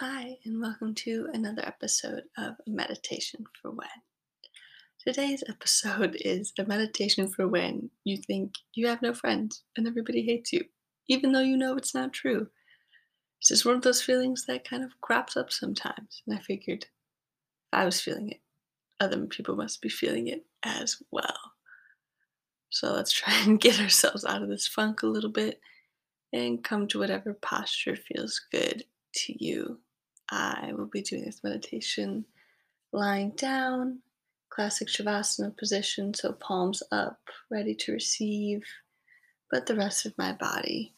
Hi, and welcome to another episode of Meditation for When. Today's episode is a meditation for when you think you have no friends and everybody hates you, even though you know it's not true. It's just one of those feelings that kind of crops up sometimes, and I figured if I was feeling it, other people must be feeling it as well. So let's try and get ourselves out of this funk a little bit and come to whatever posture feels good to you. I will be doing this meditation lying down, classic Shavasana position, so palms up, ready to receive, but the rest of my body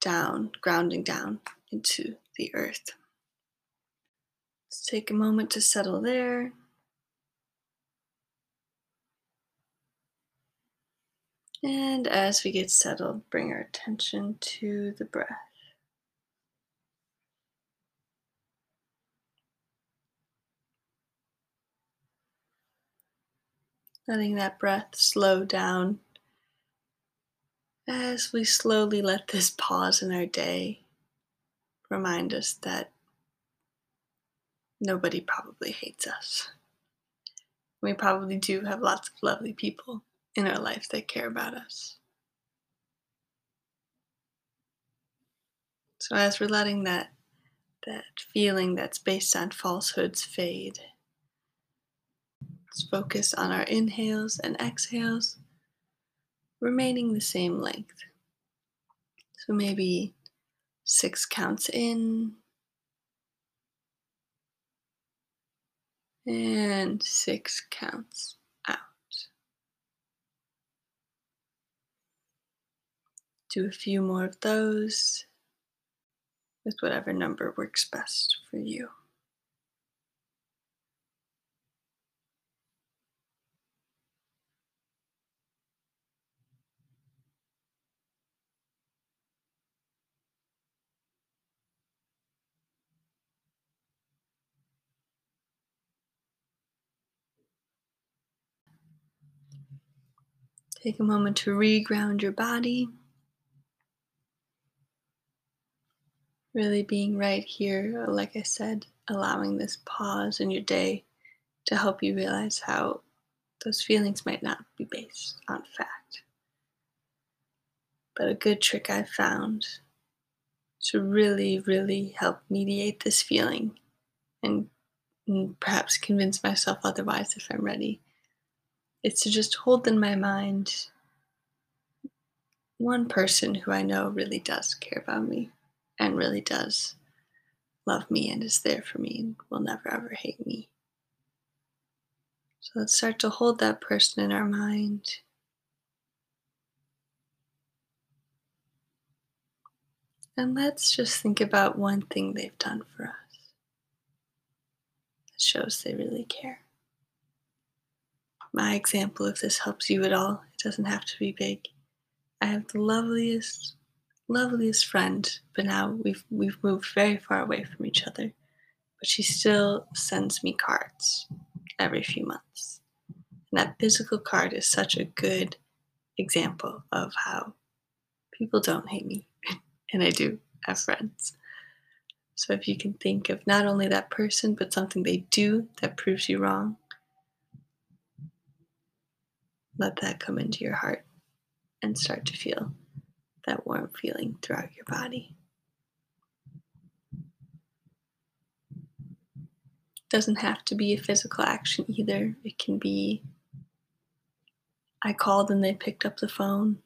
down, grounding down into the earth. Let's take a moment to settle there. And as we get settled, bring our attention to the breath. Letting that breath slow down as we slowly let this pause in our day remind us that nobody probably hates us. We probably do have lots of lovely people in our life that care about us. So as we're letting that that feeling that's based on falsehoods fade, Let's focus on our inhales and exhales remaining the same length. So maybe six counts in and six counts out. Do a few more of those with whatever number works best for you. Take a moment to reground your body. Really being right here, like I said, allowing this pause in your day to help you realize how those feelings might not be based on fact. But a good trick I found to really, really help mediate this feeling and, and perhaps convince myself otherwise if I'm ready it's to just hold in my mind one person who I know really does care about me and really does love me and is there for me and will never ever hate me. So let's start to hold that person in our mind. And let's just think about one thing they've done for us that shows they really care my example, if this helps you at all, it doesn't have to be big. I have the loveliest, loveliest friend, but now we've we've moved very far away from each other. But she still sends me cards every few months. And that physical card is such a good example of how people don't hate me. and I do have friends. So if you can think of not only that person, but something they do that proves you wrong, let that come into your heart and start to feel that warm feeling throughout your body. Doesn't have to be a physical action either. It can be I called and they picked up the phone.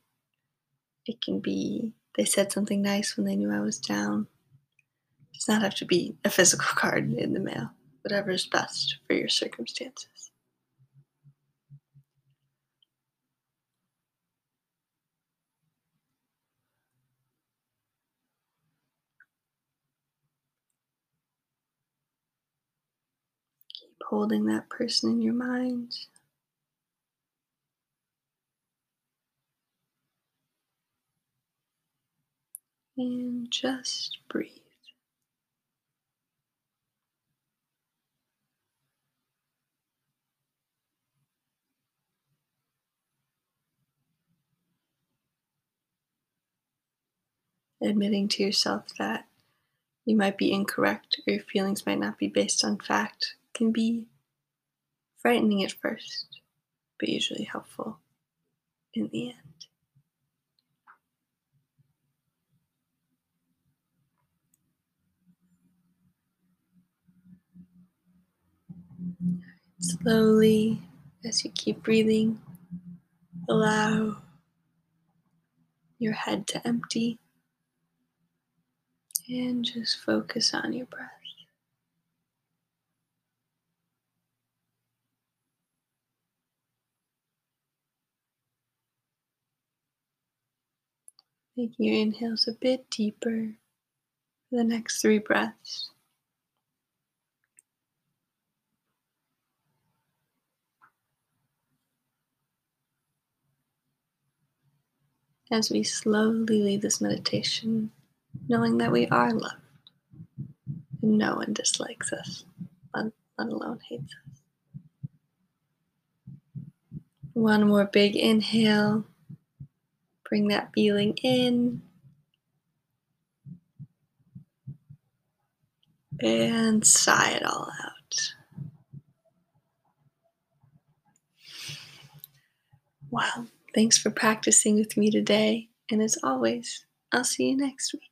It can be they said something nice when they knew I was down. It does not have to be a physical card in the mail, whatever is best for your circumstances. Holding that person in your mind. And just breathe. Admitting to yourself that you might be incorrect or your feelings might not be based on fact can be frightening at first, but usually helpful in the end. Slowly, as you keep breathing, allow your head to empty and just focus on your breath. Making your inhales a bit deeper for the next three breaths. As we slowly leave this meditation, knowing that we are loved and no one dislikes us, let, let alone hates us. One more big inhale. Bring that feeling in. And sigh it all out. Wow. Thanks for practicing with me today. And as always, I'll see you next week.